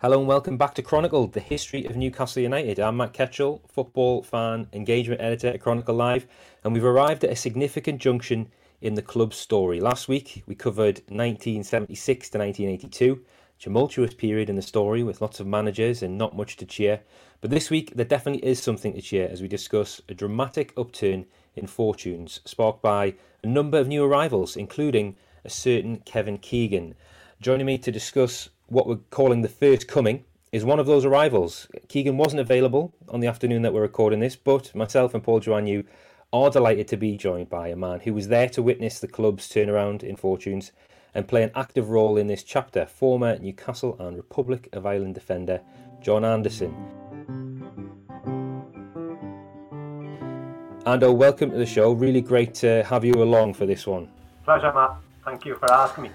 Hello and welcome back to Chronicle, the history of Newcastle United. I'm Matt Ketchell, football fan, engagement editor at Chronicle Live, and we've arrived at a significant junction in the club's story. Last week we covered 1976 to 1982, tumultuous period in the story with lots of managers and not much to cheer. But this week there definitely is something to cheer as we discuss a dramatic upturn in fortunes sparked by a number of new arrivals, including a certain Kevin Keegan. Joining me to discuss what we're calling the first coming is one of those arrivals. Keegan wasn't available on the afternoon that we're recording this, but myself and Paul Joannou are delighted to be joined by a man who was there to witness the club's turnaround in fortunes and play an active role in this chapter, former Newcastle and Republic of Ireland defender John Anderson. Ando, oh, welcome to the show. Really great to have you along for this one. Pleasure, Matt. Thank you for asking me.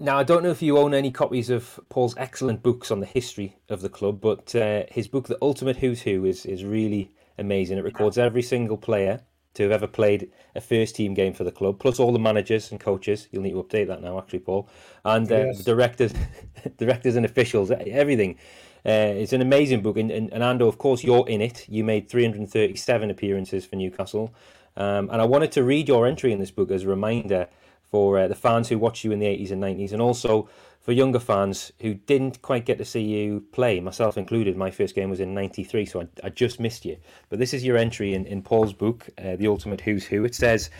Now, I don't know if you own any copies of Paul's excellent books on the history of the club, but uh, his book, The Ultimate Who's Who, is, is really amazing. It records every single player to have ever played a first team game for the club, plus all the managers and coaches. You'll need to update that now, actually, Paul, and uh, yes. directors, directors and officials, everything. Uh, it's an amazing book, and, and, and Ando, of course, you're in it. You made 337 appearances for Newcastle, um, and I wanted to read your entry in this book as a reminder for uh, the fans who watched you in the 80s and 90s, and also for younger fans who didn't quite get to see you play, myself included. My first game was in 93, so I, I just missed you. But this is your entry in, in Paul's book, uh, The Ultimate Who's Who. It says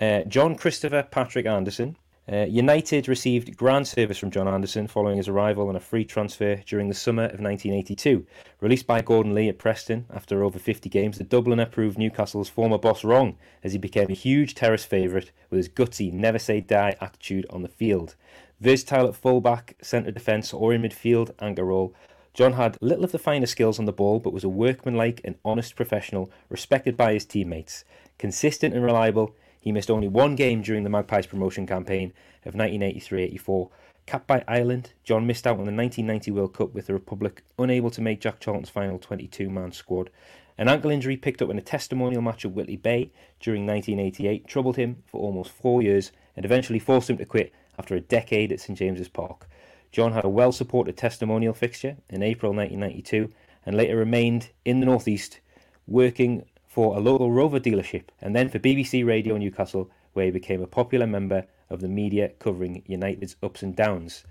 uh, John Christopher Patrick Anderson, uh, United received grand service from John Anderson following his arrival on a free transfer during the summer of 1982. Released by Gordon Lee at Preston after over 50 games, the Dubliner proved Newcastle's former boss wrong as he became a huge terrace favourite with his gutsy, never say die attitude on the field. Versatile at fullback, centre defence, or in midfield anchor role, John had little of the finer skills on the ball, but was a workmanlike and honest professional, respected by his teammates. Consistent and reliable, he missed only one game during the Magpies promotion campaign of 1983-84. Capped by Ireland, John missed out on the 1990 World Cup with the Republic, unable to make Jack Charlton's final 22-man squad. An ankle injury picked up in a testimonial match at Whitley Bay during 1988 troubled him for almost four years and eventually forced him to quit after a decade at St James's Park. John had a well supported testimonial fixture in April 1992 and later remained in the North East, working for a local Rover dealership and then for BBC Radio Newcastle, where he became a popular member of the media covering United's ups and downs.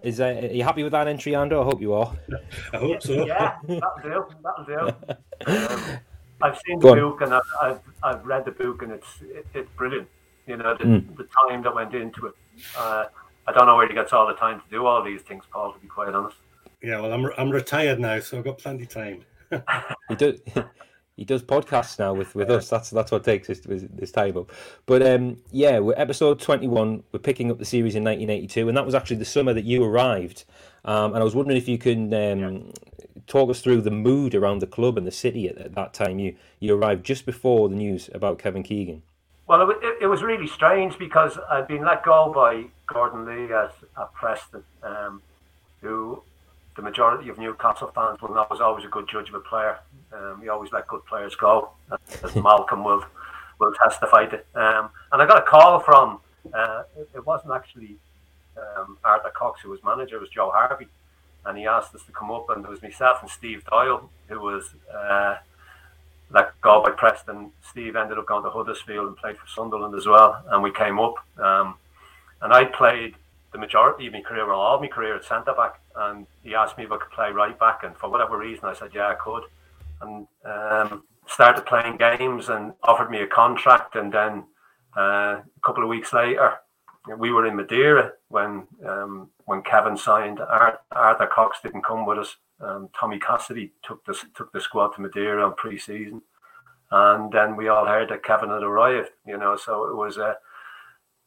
Is uh, are you happy with that entry, Ando? I hope you are. I hope so. Yeah, that'll do. That'll do. Um, I've seen the book and I've, I've, I've read the book and it's it, it's brilliant. You know the, mm. the time that went into it. Uh, I don't know where he gets all the time to do all these things, Paul. To be quite honest. Yeah, well, I'm I'm retired now, so I've got plenty of time. you do he does podcasts now with, with us. That's that's what takes this his time up. But um, yeah, we're episode twenty one. We're picking up the series in nineteen eighty two, and that was actually the summer that you arrived. Um, and I was wondering if you can um, yeah. talk us through the mood around the club and the city at, at, that time. You you arrived just before the news about Kevin Keegan. Well, it, it, it was really strange because I'd been let go by Gordon Lee at, at Preston, um, who the majority of Newcastle fans will know was always a good judge of a player. Um, he always let good players go, as Malcolm will will testify to. Um, and I got a call from uh, it, wasn't actually um, Arthur Cox who was manager; it was Joe Harvey, and he asked us to come up. And it was myself and Steve Doyle who was uh, let go by Preston. Steve ended up going to Huddersfield and played for Sunderland as well, and we came up. Um, and I played the majority of my career, or all my career at centre back. And he asked me if I could play right back, and for whatever reason, I said yeah, I could, and um, started playing games and offered me a contract. And then uh, a couple of weeks later, we were in Madeira when um, when Kevin signed. Arthur Cox didn't come with us. Um, Tommy Cassidy took the took the squad to Madeira on pre-season, and then we all heard that Kevin had arrived. You know, so it was a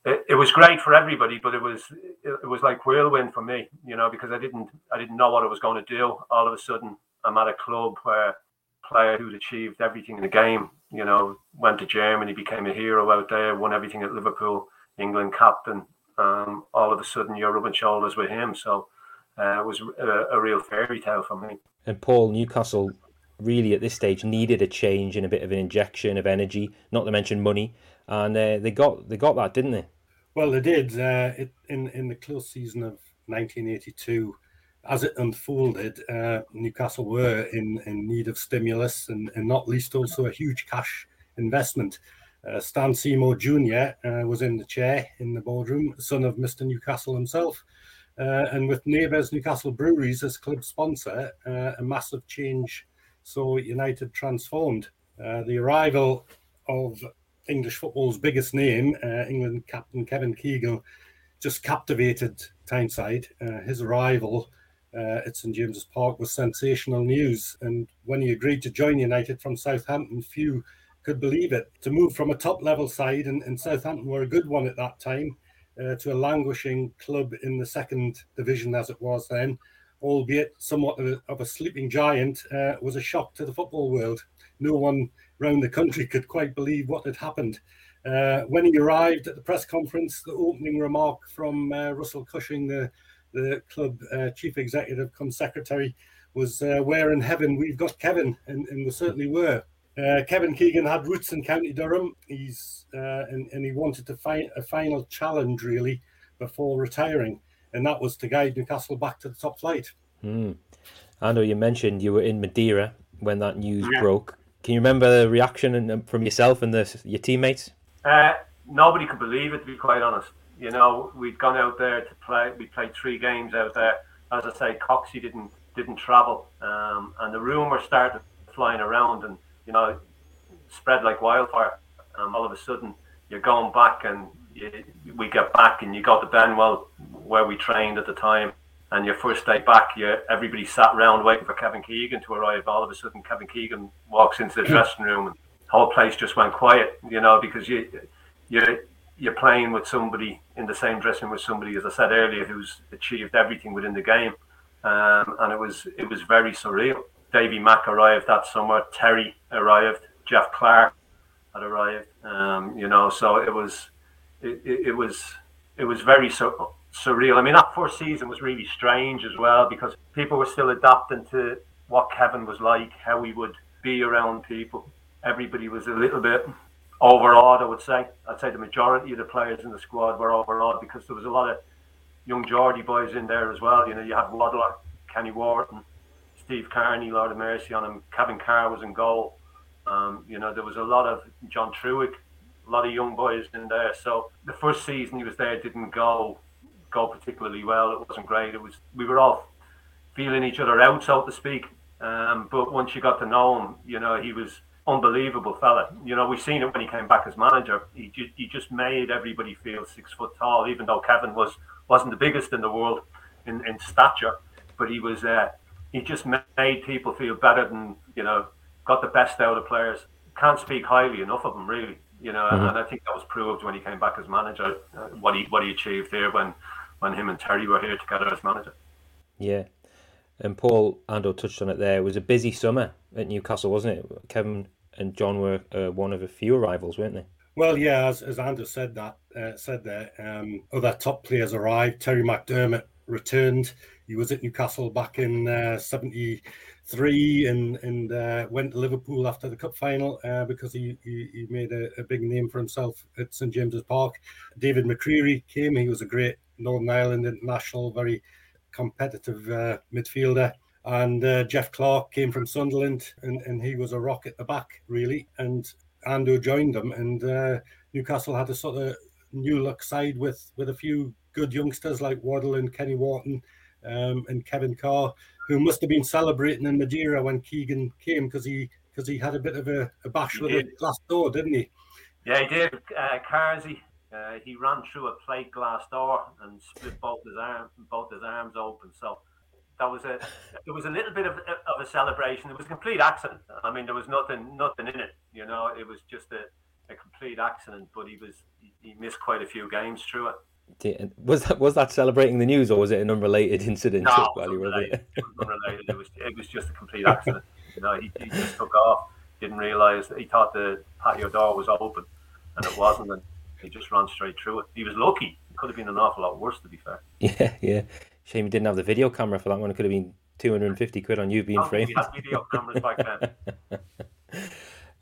it, it was great for everybody, but it was it, it was like whirlwind for me, you know, because I didn't I didn't know what I was going to do. All of a sudden, I'm at a club where player who'd achieved everything in the game, you know, went to Germany, became a hero out there, won everything at Liverpool, England captain. Um, all of a sudden, you're rubbing shoulders with him. So uh, it was a, a real fairy tale for me. And Paul Newcastle really at this stage needed a change and a bit of an injection of energy, not to mention money, and uh, they got they got that, didn't they? Well, they did. Uh, it, in in the close season of 1982, as it unfolded, uh, Newcastle were in, in need of stimulus and, and not least also a huge cash investment. Uh, Stan Seymour Jr. Uh, was in the chair in the boardroom, son of Mr. Newcastle himself. Uh, and with Neighbours Newcastle Breweries as club sponsor, uh, a massive change saw United transformed. Uh, the arrival of English football's biggest name, England captain Kevin Keegan, just captivated Tyneside. his arrival uh, at St James's Park was sensational news. And when he agreed to join United from Southampton, few could believe it. To move from a top level side, and, and Southampton were a good one at that time, uh, to a languishing club in the second division as it was then, albeit somewhat of a, of a sleeping giant, uh, was a shock to the football world. No one around the country could quite believe what had happened. Uh, when he arrived at the press conference, the opening remark from uh, Russell Cushing, the the club uh, chief executive come secretary was uh, where in heaven we've got Kevin, and, and we certainly were. Uh, Kevin Keegan had roots in County Durham. He's uh, and, and he wanted to find a final challenge really before retiring, and that was to guide Newcastle back to the top flight. Mm. I know you mentioned you were in Madeira when that news yeah. broke. Can you remember the reaction from yourself and the, your teammates? Uh, nobody could believe it, to be quite honest. You know, we'd gone out there to play. We played three games out there. As I say, Coxie didn't didn't travel, um, and the rumour started flying around, and you know, spread like wildfire. Um, all of a sudden, you're going back, and you, we get back, and you got to Benwell, where we trained at the time. And your first day back, you, everybody sat around waiting for Kevin Keegan to arrive. All of a sudden, Kevin Keegan walks into the dressing room, and the whole place just went quiet. You know, because you you you're playing with somebody in the same dressing with somebody, as I said earlier, who's achieved everything within the game, um, and it was it was very surreal. Davy Mack arrived that summer. Terry arrived. Jeff Clarke had arrived. Um, you know, so it was it, it, it was it was very sur- surreal. I mean, that first season was really strange as well because people were still adapting to what Kevin was like, how he would be around people. Everybody was a little bit overawed, I would say. I'd say the majority of the players in the squad were overawed because there was a lot of young Geordie boys in there as well. You know, you had Waddler, Kenny Wharton, Steve Carney, Lord of Mercy on him. Kevin Carr was in goal. Um, you know, there was a lot of John Trewick, a lot of young boys in there. So the first season he was there didn't go go particularly well. It wasn't great. It was we were all feeling each other out, so to speak. Um, but once you got to know him, you know, he was unbelievable fella. You know, we've seen it when he came back as manager. He just, he just made everybody feel six foot tall, even though Kevin was wasn't the biggest in the world in, in stature, but he was. Uh, he just made people feel better than you know, got the best out of players. Can't speak highly enough of him, really. You know, mm-hmm. and I think that was proved when he came back as manager. Uh, what he what he achieved here when when him and Terry were here together as manager. Yeah, and Paul Ando touched on it there. It was a busy summer at Newcastle, wasn't it? Kevin and John were uh, one of a few arrivals, weren't they? Well, yeah, as, as Andrew said that uh, said there, um, other top players arrived. Terry McDermott returned. He was at Newcastle back in uh, '73 and and uh, went to Liverpool after the cup final uh, because he, he, he made a, a, big name for himself at St James's Park. David McCreery came. He was a great Northern Ireland international, very competitive uh, midfielder and uh, Jeff Clarke came from Sunderland, and, and he was a rock at the back, really. And Ando joined them, and uh, Newcastle had a sort of new look side with with a few good youngsters like Waddle and Kenny Wharton um, and Kevin Carr, who must have been celebrating in Madeira when Keegan came because he because he had a bit of a, a bash he with did. a glass door, didn't he? Yeah, he did. Uh, Carsey, uh, he ran through a plate glass door and split both his arm, both his arms open. So that was a there was a little bit of, of a celebration. It was a complete accident. I mean, there was nothing nothing in it. You know, it was just a a complete accident, but he was he, missed quite a few games through it. Was that was that celebrating the news or was it an unrelated incident? No, while he was unrelated. It? unrelated. It was it was just a complete accident. you know, he, he just took off, didn't realise that he thought the patio door was open, and it wasn't, and he just ran straight through it. He was lucky. It could have been an awful lot worse, to be fair. Yeah, yeah. Shame you didn't have the video camera for that one. It could have been two hundred and fifty quid on you being framed. We had video cameras back then.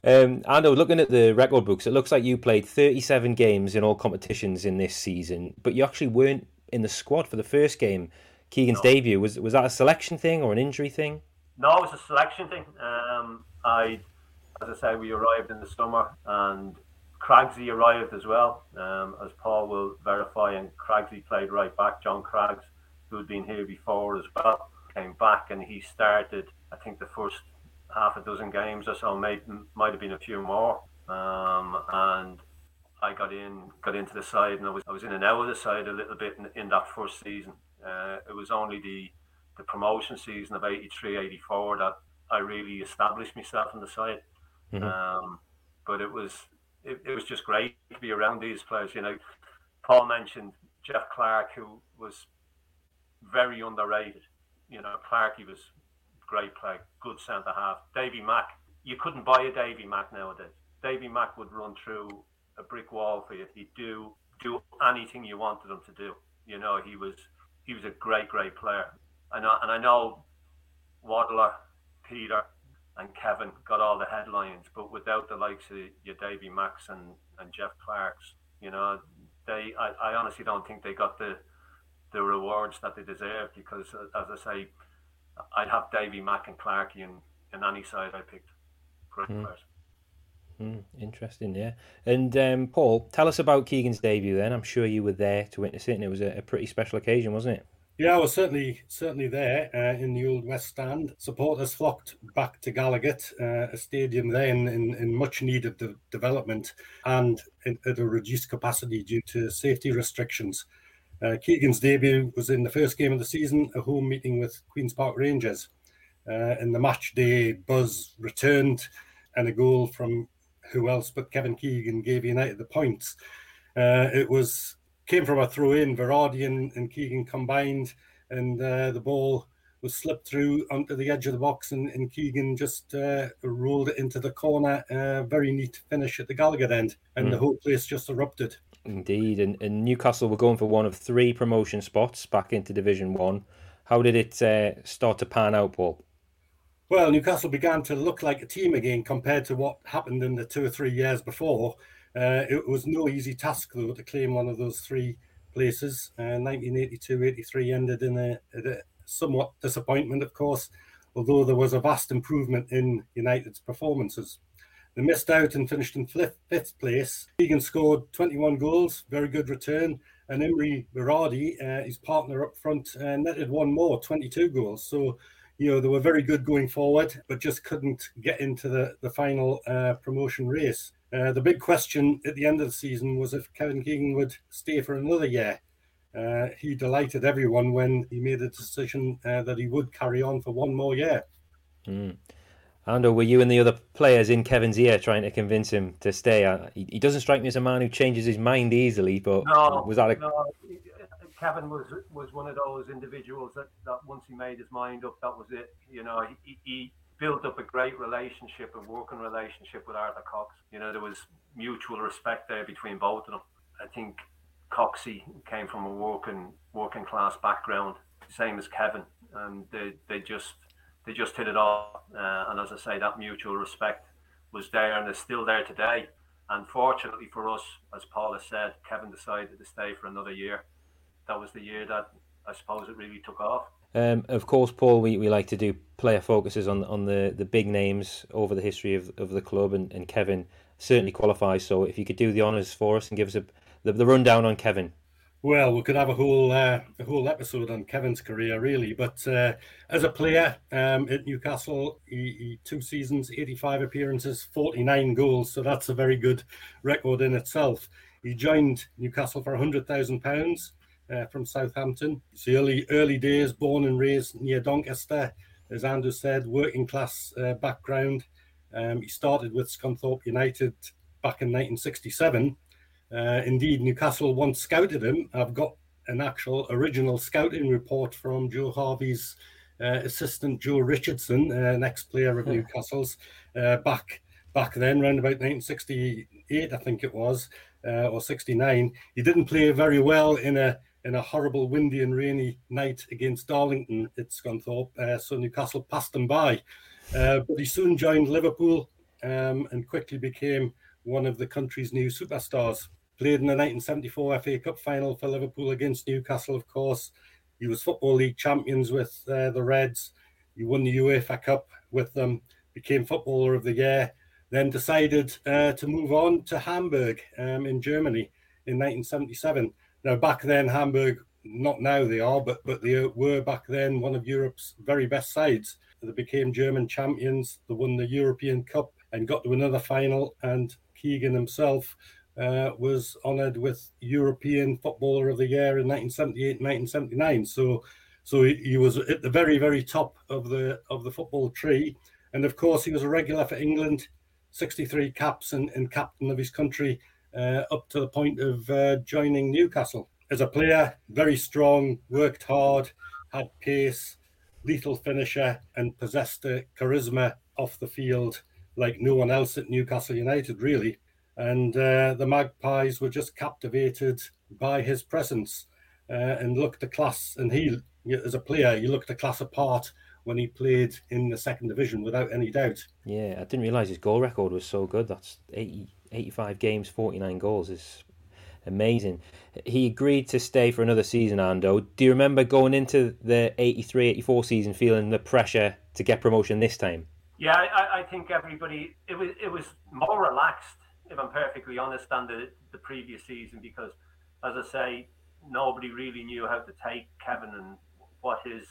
Um, Ando, looking at the record books, it looks like you played 37 games in all competitions in this season, but you actually weren't in the squad for the first game. Keegan's no. debut was was that a selection thing or an injury thing? No, it was a selection thing. Um, I, as I say, we arrived in the summer, and Craggsy arrived as well, um, as Paul will verify. And Craggsy played right back. John Craggs, who had been here before as well, came back, and he started. I think the first half a dozen games or so, might might have been a few more. Um, and I got in, got into the side, and I was I was in and out of the side a little bit in, in that first season. Uh, it was only the the promotion season of 83, 84 that I really established myself in the side. Mm-hmm. Um, but it was it, it was just great to be around these players. You know, Paul mentioned Jeff Clarke, who was very underrated. You know, Clarke, he was great play, good centre half. Davy Mack, you couldn't buy a Davy Mack nowadays. Davy Mack would run through a brick wall for you. He'd do do anything you wanted him to do. You know, he was he was a great, great player. I and I know Waddler, Peter, and Kevin got all the headlines, but without the likes of your Davy Macks and, and Jeff Clarkes, you know, they I, I honestly don't think they got the the rewards that they deserve because, as I say, I'd have Davy Mack and Clarkey in, in any side I picked. Great mm. players. Mm, interesting, yeah. And um, Paul, tell us about Keegan's debut. Then I'm sure you were there to witness it, and it was a, a pretty special occasion, wasn't it? Yeah, I was certainly certainly there uh, in the old West Stand. Supporters flocked back to Gallowgate, uh, a stadium then in, in much needed de- development and in, at a reduced capacity due to safety restrictions. Uh, Keegan's debut was in the first game of the season, a home meeting with Queen's Park Rangers. Uh, in the match day, buzz returned, and a goal from who else but Kevin Keegan gave United the points. Uh, it was came from a throw in, Varadi and, and Keegan combined, and uh, the ball was slipped through onto the edge of the box, and, and Keegan just uh, rolled it into the corner. Uh, very neat finish at the Gallowgate end, and mm. the whole place just erupted. Indeed, and, and, Newcastle were going for one of three promotion spots back into Division One. How did it uh, start to pan out, Paul? Well, Newcastle began to look like a team again compared to what happened in the two or three years before. Uh, it was no easy task, though, to claim one of those three places. Uh, 1982 83 ended in a, a somewhat disappointment, of course, although there was a vast improvement in United's performances. They missed out and finished in fifth, place. Keegan scored 21 goals, very good return. And Imre Varadi, uh, his partner up front, uh, netted one more, 22 goals. So, you know, they were very good going forward, but just couldn't get into the, the final uh, promotion race. Uh, the big question at the end of the season was if Kevin Keegan would stay for another year. Uh, he delighted everyone when he made a decision uh, that he would carry on for one more year. Mm. Ando, were you and the other players in Kevin's ear trying to convince him to stay? Uh, he, he doesn't strike me as a man who changes his mind easily, but no, was that a... no. Kevin was was one of those individuals that, that once he made his mind up, that was it. You know, he, he built up a great relationship, a working relationship with Arthur Cox. You know, there was mutual respect there between both of them. I think Coxey came from a working working class background, same as Kevin, and they, they just they just hit it off. Uh, and as I say, that mutual respect was there and is still there today. And fortunately for us, as Paul has said, Kevin decided to stay for another year. That was the year that I suppose it really took off. Um, of course, Paul, we, we like to do player focuses on on the, the big names over the history of, of the club, and, and Kevin certainly qualifies. So, if you could do the honours for us and give us a, the, the rundown on Kevin. Well, we could have a whole uh, a whole episode on Kevin's career, really. But uh, as a player um, at Newcastle, he, he, two seasons, 85 appearances, 49 goals. So that's a very good record in itself. He joined Newcastle for £100,000 uh, from Southampton. It's the early, early days, born and raised near Doncaster. As Andrew said, working class uh, background. Um, he started with Scunthorpe United back in 1967. Uh, indeed, Newcastle once scouted him. I've got an actual original scouting report from Joe Harvey's uh, assistant Joe Richardson, uh, an ex-player of Newcastle's, uh, back back then, around about 1968, I think it was, uh, or 69. He didn't play very well in a in a horrible windy and rainy night against Darlington at Scunthorpe, uh, so Newcastle passed him by. Uh, but he soon joined Liverpool um, and quickly became one of the country's new superstars. Played in the 1974 FA Cup final for Liverpool against Newcastle, of course. He was Football League champions with uh, the Reds. He won the UEFA Cup with them, became Footballer of the Year, then decided uh, to move on to Hamburg um, in Germany in 1977. Now, back then, Hamburg, not now they are, but, but they were back then one of Europe's very best sides. They became German champions, they won the European Cup and got to another final. And Keegan himself uh, was honoured with European Footballer of the Year in 1978 1979. So, so he, he, was at the very, very top of the of the football tree. And of course, he was a regular for England, 63 caps and, and captain of his country uh, up to the point of uh, joining Newcastle. As a player, very strong, worked hard, had pace, lethal finisher, and possessed a charisma off the field like no one else at Newcastle United, really. And uh, the Magpies were just captivated by his presence uh, and looked a class. And he, as a player, you looked a class apart when he played in the second division without any doubt. Yeah, I didn't realise his goal record was so good. That's 80, 85 games, 49 goals is amazing. He agreed to stay for another season, Ando. Do you remember going into the 83 84 season feeling the pressure to get promotion this time? Yeah, I, I think everybody, it was, it was more relaxed, if I'm perfectly honest, than the, the previous season because, as I say, nobody really knew how to take Kevin and what his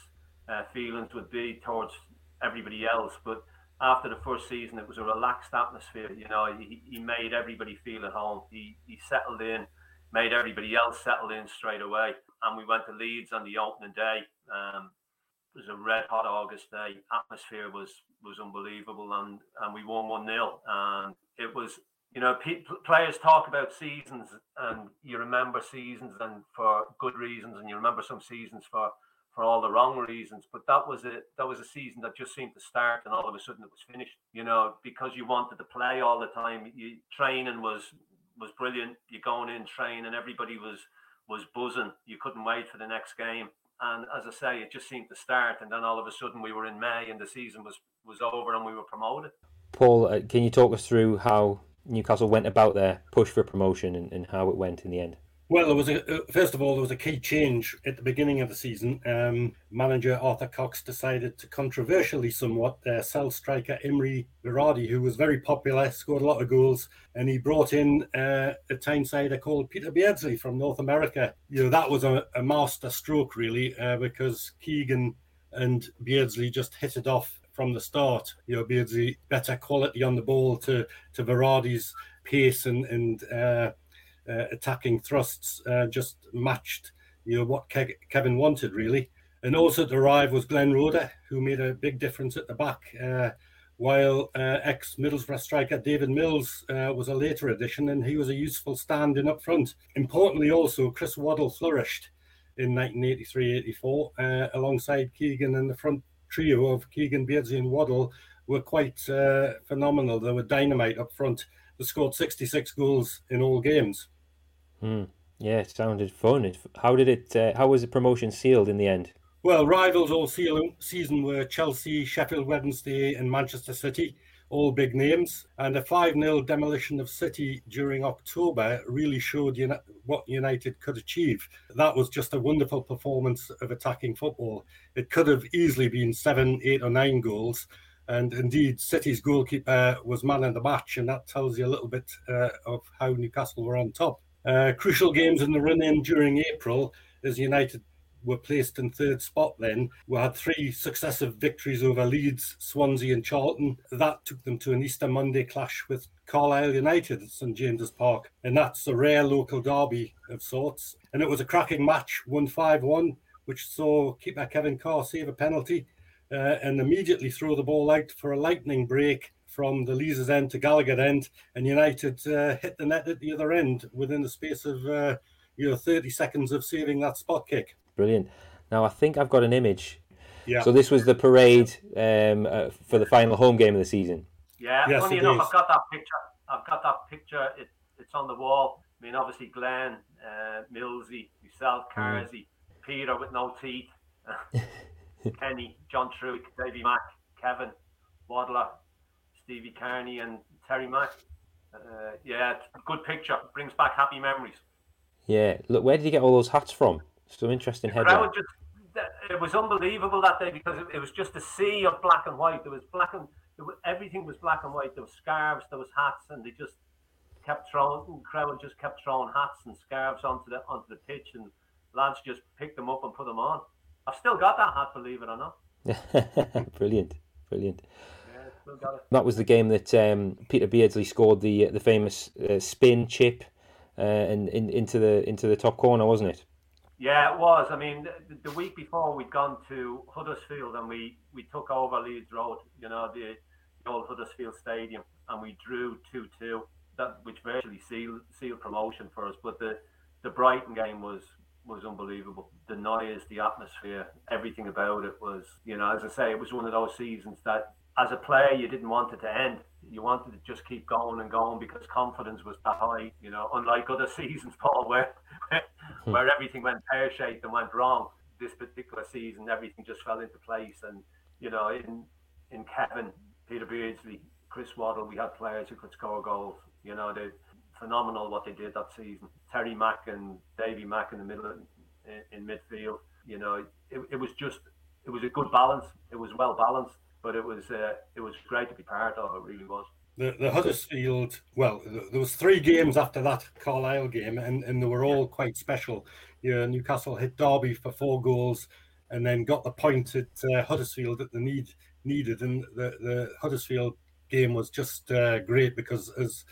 uh, feelings would be towards everybody else. But after the first season, it was a relaxed atmosphere. You know, he, he made everybody feel at home. He, he settled in, made everybody else settle in straight away. And we went to Leeds on the opening day. Um, it was a red hot August day. Atmosphere was was unbelievable, and and we won one 0 And it was, you know, pe- players talk about seasons, and you remember seasons and for good reasons, and you remember some seasons for for all the wrong reasons. But that was a that was a season that just seemed to start, and all of a sudden it was finished. You know, because you wanted to play all the time. You training was was brilliant. You're going in training, everybody was was buzzing. You couldn't wait for the next game. And as I say, it just seemed to start, and then all of a sudden we were in May, and the season was was over, and we were promoted. Paul, uh, can you talk us through how Newcastle went about their push for promotion and, and how it went in the end? Well, there was a uh, first of all there was a key change at the beginning of the season. Um, manager Arthur Cox decided to controversially somewhat uh, sell striker Imre Varadi, who was very popular, scored a lot of goals, and he brought in uh, a Tyneside called Peter Beardsley from North America. You know that was a, a master stroke really uh, because Keegan and Beardsley just hit it off from the start. You know Beardsley better quality on the ball to to Varadi's pace and and uh, uh, attacking thrusts uh, just matched you know what Ke- Kevin wanted really. And also to arrive was Glenn Roeder, who made a big difference at the back, uh, while uh, ex Middlesbrough striker David Mills uh, was a later addition and he was a useful stand in up front. Importantly, also, Chris Waddle flourished in 1983 84 uh, alongside Keegan, in the front trio of Keegan, Beardsley, and Waddle were quite phenomenal. They were dynamite up front. They scored 66 goals in all games. Mm. Yeah, it sounded fun. How did it? Uh, how was the promotion sealed in the end? Well, rivals all season were Chelsea, Sheffield Wednesday, and Manchester City, all big names. And a 5 0 demolition of City during October really showed uni- what United could achieve. That was just a wonderful performance of attacking football. It could have easily been seven, eight, or nine goals. And indeed, City's goalkeeper was man of the match, and that tells you a little bit uh, of how Newcastle were on top. Uh, crucial games in the run in during April as United were placed in third spot then. We had three successive victories over Leeds, Swansea, and Charlton. That took them to an Easter Monday clash with Carlisle United at St James's Park. And that's a rare local derby of sorts. And it was a cracking match, 1 5 1, which saw keeper Kevin Carr save a penalty uh, and immediately throw the ball out for a lightning break from the Leazes end to Gallowgate end, and United uh, hit the net at the other end within the space of uh, you know 30 seconds of saving that spot kick. Brilliant. Now I think I've got an image. Yeah. So this was the parade um, uh, for the final home game of the season. Yeah, Yes, funny enough, is. I've got that picture. I've got that picture. It, it's on the wall. I mean, obviously, Glenn, uh, Millsy, myself, Carsey, Peter with no teeth, Kenny, John Trewick, Davy Mack, Kevin, Waddler, Stevie Carney, and Terry Mack. Uh, yeah, good picture. Brings back happy memories. Yeah. Look, where did you get all those hats from? Some interesting crowd headline. just it was unbelievable that day because it, it was just a sea of black and white. There was black and was, everything was black and white. There was scarves, there was hats, and they just kept throwing. Crowd just kept throwing hats and scarves onto the onto the pitch, and lads just picked them up and put them on. I've still got that hat, believe it or not. brilliant, brilliant. Yeah, still got it. That was the game that um, Peter Beardsley scored the the famous uh, spin chip uh, and in, into the into the top corner, wasn't it? Yeah, it was. I mean, the, the week before we'd gone to Huddersfield and we, we took over Leeds Road, you know, the, the old Huddersfield Stadium, and we drew 2 2, that which virtually sealed, sealed promotion for us. But the, the Brighton game was was unbelievable. The noise, the atmosphere, everything about it was, you know, as I say, it was one of those seasons that as a player you didn't want it to end. You wanted to just keep going and going because confidence was that high, you know, unlike other seasons, Paul, where where everything went pear shaped and went wrong. This particular season, everything just fell into place. And you know, in in Kevin, Peter Beardsley, Chris Waddle, we had players who could score goals. You know, they phenomenal what they did that season. Terry Mack and Davy Mack in the middle in, in midfield. You know, it, it was just it was a good balance. It was well balanced, but it was uh, it was great to be part of. It really was. The, the Huddersfield, well, there was three games after that Carlisle game, and, and they were all quite special. You know, Newcastle hit Derby for four goals, and then got the point at uh, Huddersfield that they need needed, and the, the Huddersfield game was just uh, great because, as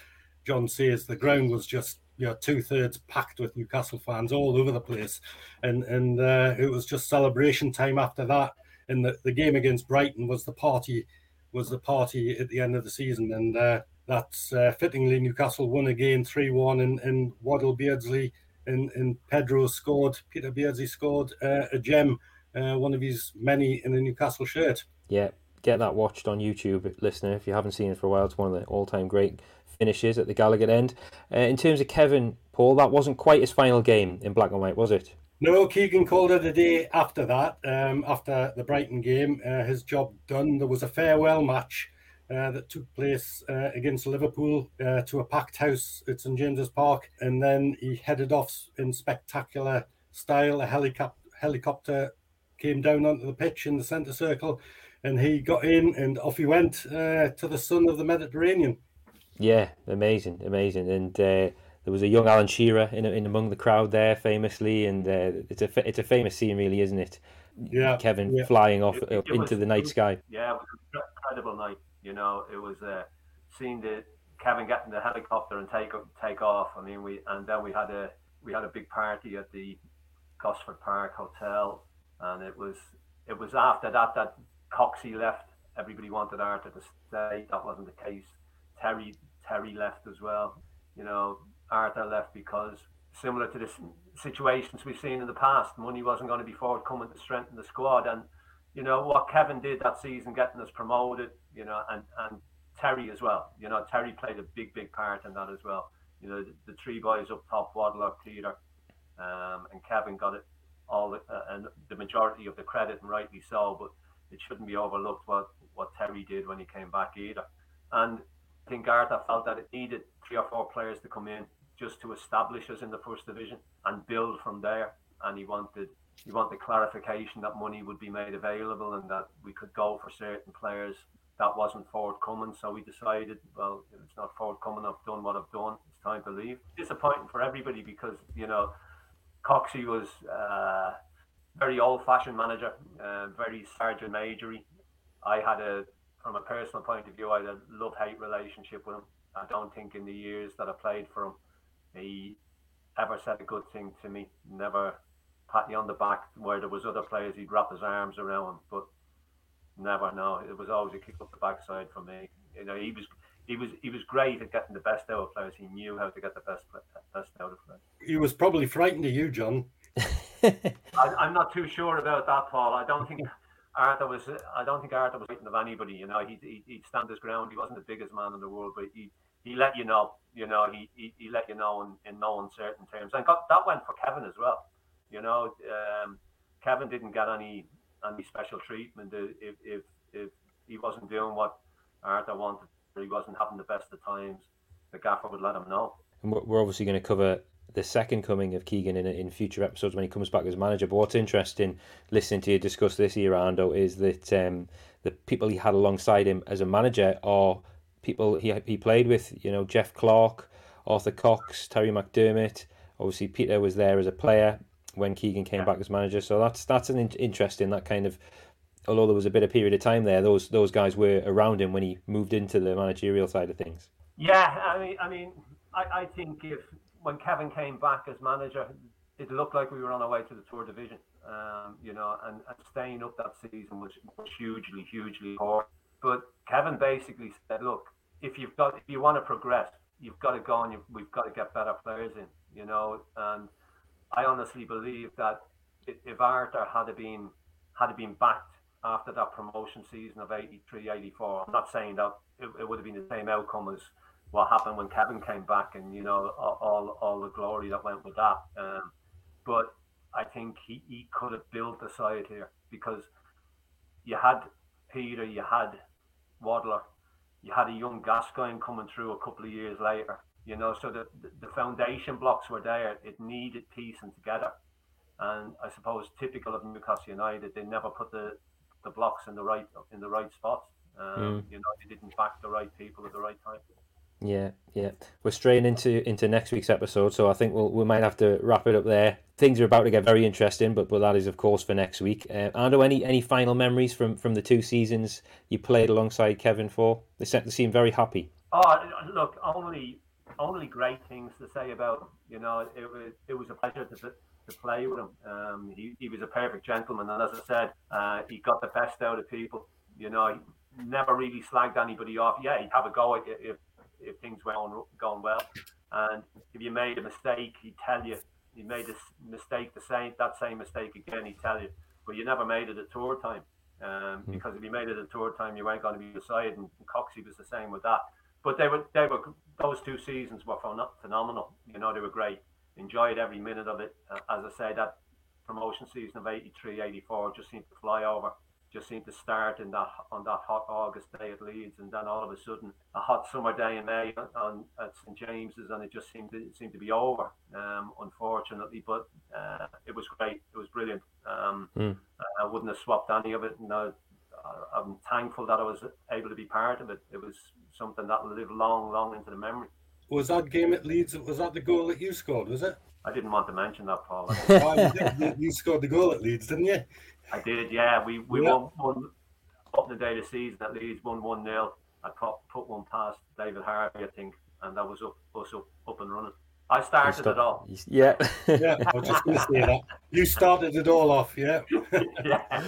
John says, the ground was just you know two thirds packed with Newcastle fans all over the place, and and uh, it was just celebration time after that. And the, the game against Brighton was the party was the party at the end of the season, and uh, that's uh, fittingly Newcastle won again three one, and, and Waddle Beardsley and, and Pedro scored. Peter Beardsley scored uh, a gem, uh, one of his many in a Newcastle shirt. Yeah, get that watched on YouTube, listener. If you haven't seen it for a while, it's one of the all-time great finishes at the Gallowgate end. Uh, in terms of Kevin Paul, that wasn't quite his final game in black and white, was it? No, Keegan called it a day after that. Um, after the Brighton game, uh, his job done. There was a farewell match uh, that took place uh, against Liverpool uh, to a packed house at St James's Park, and then he headed off in spectacular style. A helicopter helicopter came down onto the pitch in the centre circle, and he got in, and off he went uh, to the sun of the Mediterranean. Yeah, amazing, amazing. And uh, there was a young Alan Shearer in, in among the crowd there, famously, and uh, it's a fa- it's a famous scene, really, isn't it? Yeah, Kevin yeah. flying off It- it into was- the night sky. Yeah, it was an incredible night. You know, it was uh, seeing the Kevin getting the helicopter and take take off. I mean, we and then we had a we had a big party at the Gosforth Park Hotel, and it was it was after that that Coxey left. Everybody wanted Arthur to stay. That wasn't the case. Terry Terry left as well. You know, Arthur left because similar to the situations we've seen in the past, money wasn't going to be forthcoming to strengthen the squad. And you know what Kevin did that season, getting us promoted. You know, and and Terry as well. You know, Terry played a big big part in that as well. You know, the, the three boys up top, Waddler, Peter, um, and Kevin got it all the, uh, and the majority of the credit, and rightly so. But it shouldn't be overlooked what what Terry did when he came back either. And I think Arthur felt that it needed three or four players to come in just to establish us in the first division and build from there. And he wanted he wanted clarification that money would be made available and that we could go for certain players. That wasn't forthcoming, so we decided, well, it's not forthcoming. I've done what I've done. It's time to leave. Disappointing for everybody because you know Coxey was uh, very old-fashioned manager, uh, very sergeant majory. I had a, from a personal point of view, I had a love-hate relationship with him. I don't think in the years that I played for him, he ever said a good thing to me. Never pat me on the back where there was other players he'd wrap his arms around, but never. No, it was always a kick up the backside for me. You know, he was he was he was great at getting the best out of players. He knew how to get the best best out of players. He was probably frightened of you, John. I, am not too sure about that, Paul. I don't think Arthur was. I don't think Arthur was frightened of anybody. You know, he he he'd stand his ground. He wasn't the biggest man in the world, but he he let you know. You know, he he, he let you know in, in no uncertain terms. And got, that went for Kevin as well. You know, um, Kevin didn't get any any special treatment if if if he wasn't doing what Arthur wanted or he wasn't having the best of times, the gaffer would let him know. And we're obviously going to cover the second coming of Keegan in, in future episodes when he comes back as manager. But what's interesting, listening to you discuss this Ando, is that um, the people he had alongside him as a manager are people he he played with. You know, Jeff Clarke, Arthur Cox, Terry McDermott. Obviously, Peter was there as a player when Keegan came back as manager. So that's that's an in- interesting that kind of although there was a bit of period of time there, those those guys were around him when he moved into the managerial side of things. Yeah, I mean, I mean, I, I think if when Kevin came back as manager, it looked like we were on our way to the Tour division. Um, you know, and, and staying up that season was, hugely, hugely hard. But Kevin basically said, look, if you've got, if you want to progress, you've got to go and we've got to get better players in. You know, and I honestly believe that if Arthur had been had been backed after that promotion season of 83 84. I'm not saying that it, it, would have been the same outcome as what happened when Kevin came back and, you know, all, all the glory that went with that. Um, but I think he, he could have built the side here because you had Peter, you had Wadler, you had a young Gascoigne coming through a couple of years later. You know, so the, the foundation blocks were there. It needed piecing together. And I suppose typical of Newcastle United, they never put the the blocks in the right in the right spots. Um, mm. You know, they didn't back the right people at the right time. Yeah, yeah. We're straying into into next week's episode, so I think we'll we might have to wrap it up there. Things are about to get very interesting, but but that is of course for next week. Uh, Ando, any any final memories from from the two seasons you played alongside Kevin for? They seem very happy. Oh, look, only only great things to say about. You know, it was it was a pleasure to to play with him. Um, he, he was a perfect gentleman, and as I said, uh, he got the best out of people. You know, he never really slagged anybody off. Yeah, he'd have a go at you if, if things were on, going well. And if you made a mistake, he'd tell you. You made a mistake, the same that same mistake again, he'd tell you. But you never made it at tour time. Um, mm. Because if you made it at tour time, you weren't going to be decided. And Coxie was the same with that. But they were, they were, those two seasons were phenomenal. You know, they were great enjoyed every minute of it. Uh, as I say, that promotion season of 83, 84 just seemed to fly over. Just seemed to start in that on that hot August day at Leeds, and then all of a sudden a hot summer day in May on at St James's, and it just seemed to it seemed to be over. Um, unfortunately, but uh, it was great. It was brilliant. Um, mm. I wouldn't have swapped any of it, and I, I'm thankful that I was able to be part of it. It was something that will live long, long into the memory was that game at Leeds? Was that the goal that you scored? Was it? I didn't want to mention that, Paul. oh, you, you, scored the goal at Leeds, didn't you? I did. Yeah, we we yeah. won, won up the day of the season at Leeds, won one 0 I put, put one past David Harvey, I think, and that was up us up, up and running. I started it all. Yeah. yeah, I was just going to say that. You started it all off, yeah. yeah.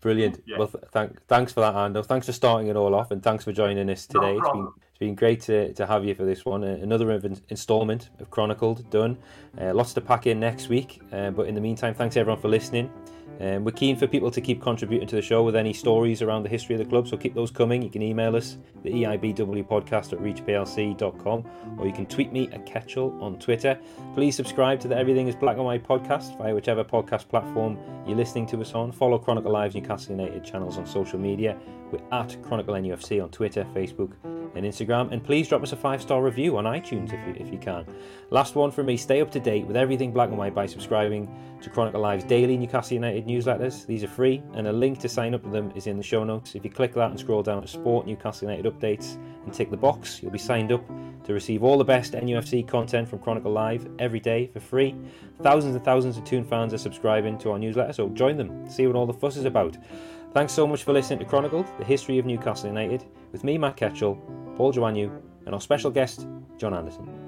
Brilliant. Yeah. Well, th- thank, thanks for that, Ando. Thanks for starting it all off, and thanks for joining us today. No it's been it's been great to, to have you for this one. Uh, another instalment of Chronicled done. Uh, lots to pack in next week, uh, but in the meantime, thanks everyone for listening. Um, we're keen for people to keep contributing to the show with any stories around the history of the club, so keep those coming. You can email us, the EIBW podcast at reachplc.com, or you can tweet me at Ketchel on Twitter. Please subscribe to the Everything is Black and White podcast via whichever podcast platform you're listening to us on. Follow Chronicle Live's Newcastle United channels on social media. We're at Chronicle NUFC on Twitter, Facebook, and Instagram. And please drop us a five star review on iTunes if you, if you can. Last one from me stay up to date with everything black and white by subscribing to Chronicle Live's daily Newcastle United newsletters. These are free, and a link to sign up to them is in the show notes. If you click that and scroll down to Sport Newcastle United updates and tick the box, you'll be signed up to receive all the best NUFC content from Chronicle Live every day for free. Thousands and thousands of Toon fans are subscribing to our newsletter, so join them, see what all the fuss is about. Thanks so much for listening to Chronicle, the history of Newcastle United, with me, Matt Ketchell, Paul Joannou, and our special guest, John Anderson.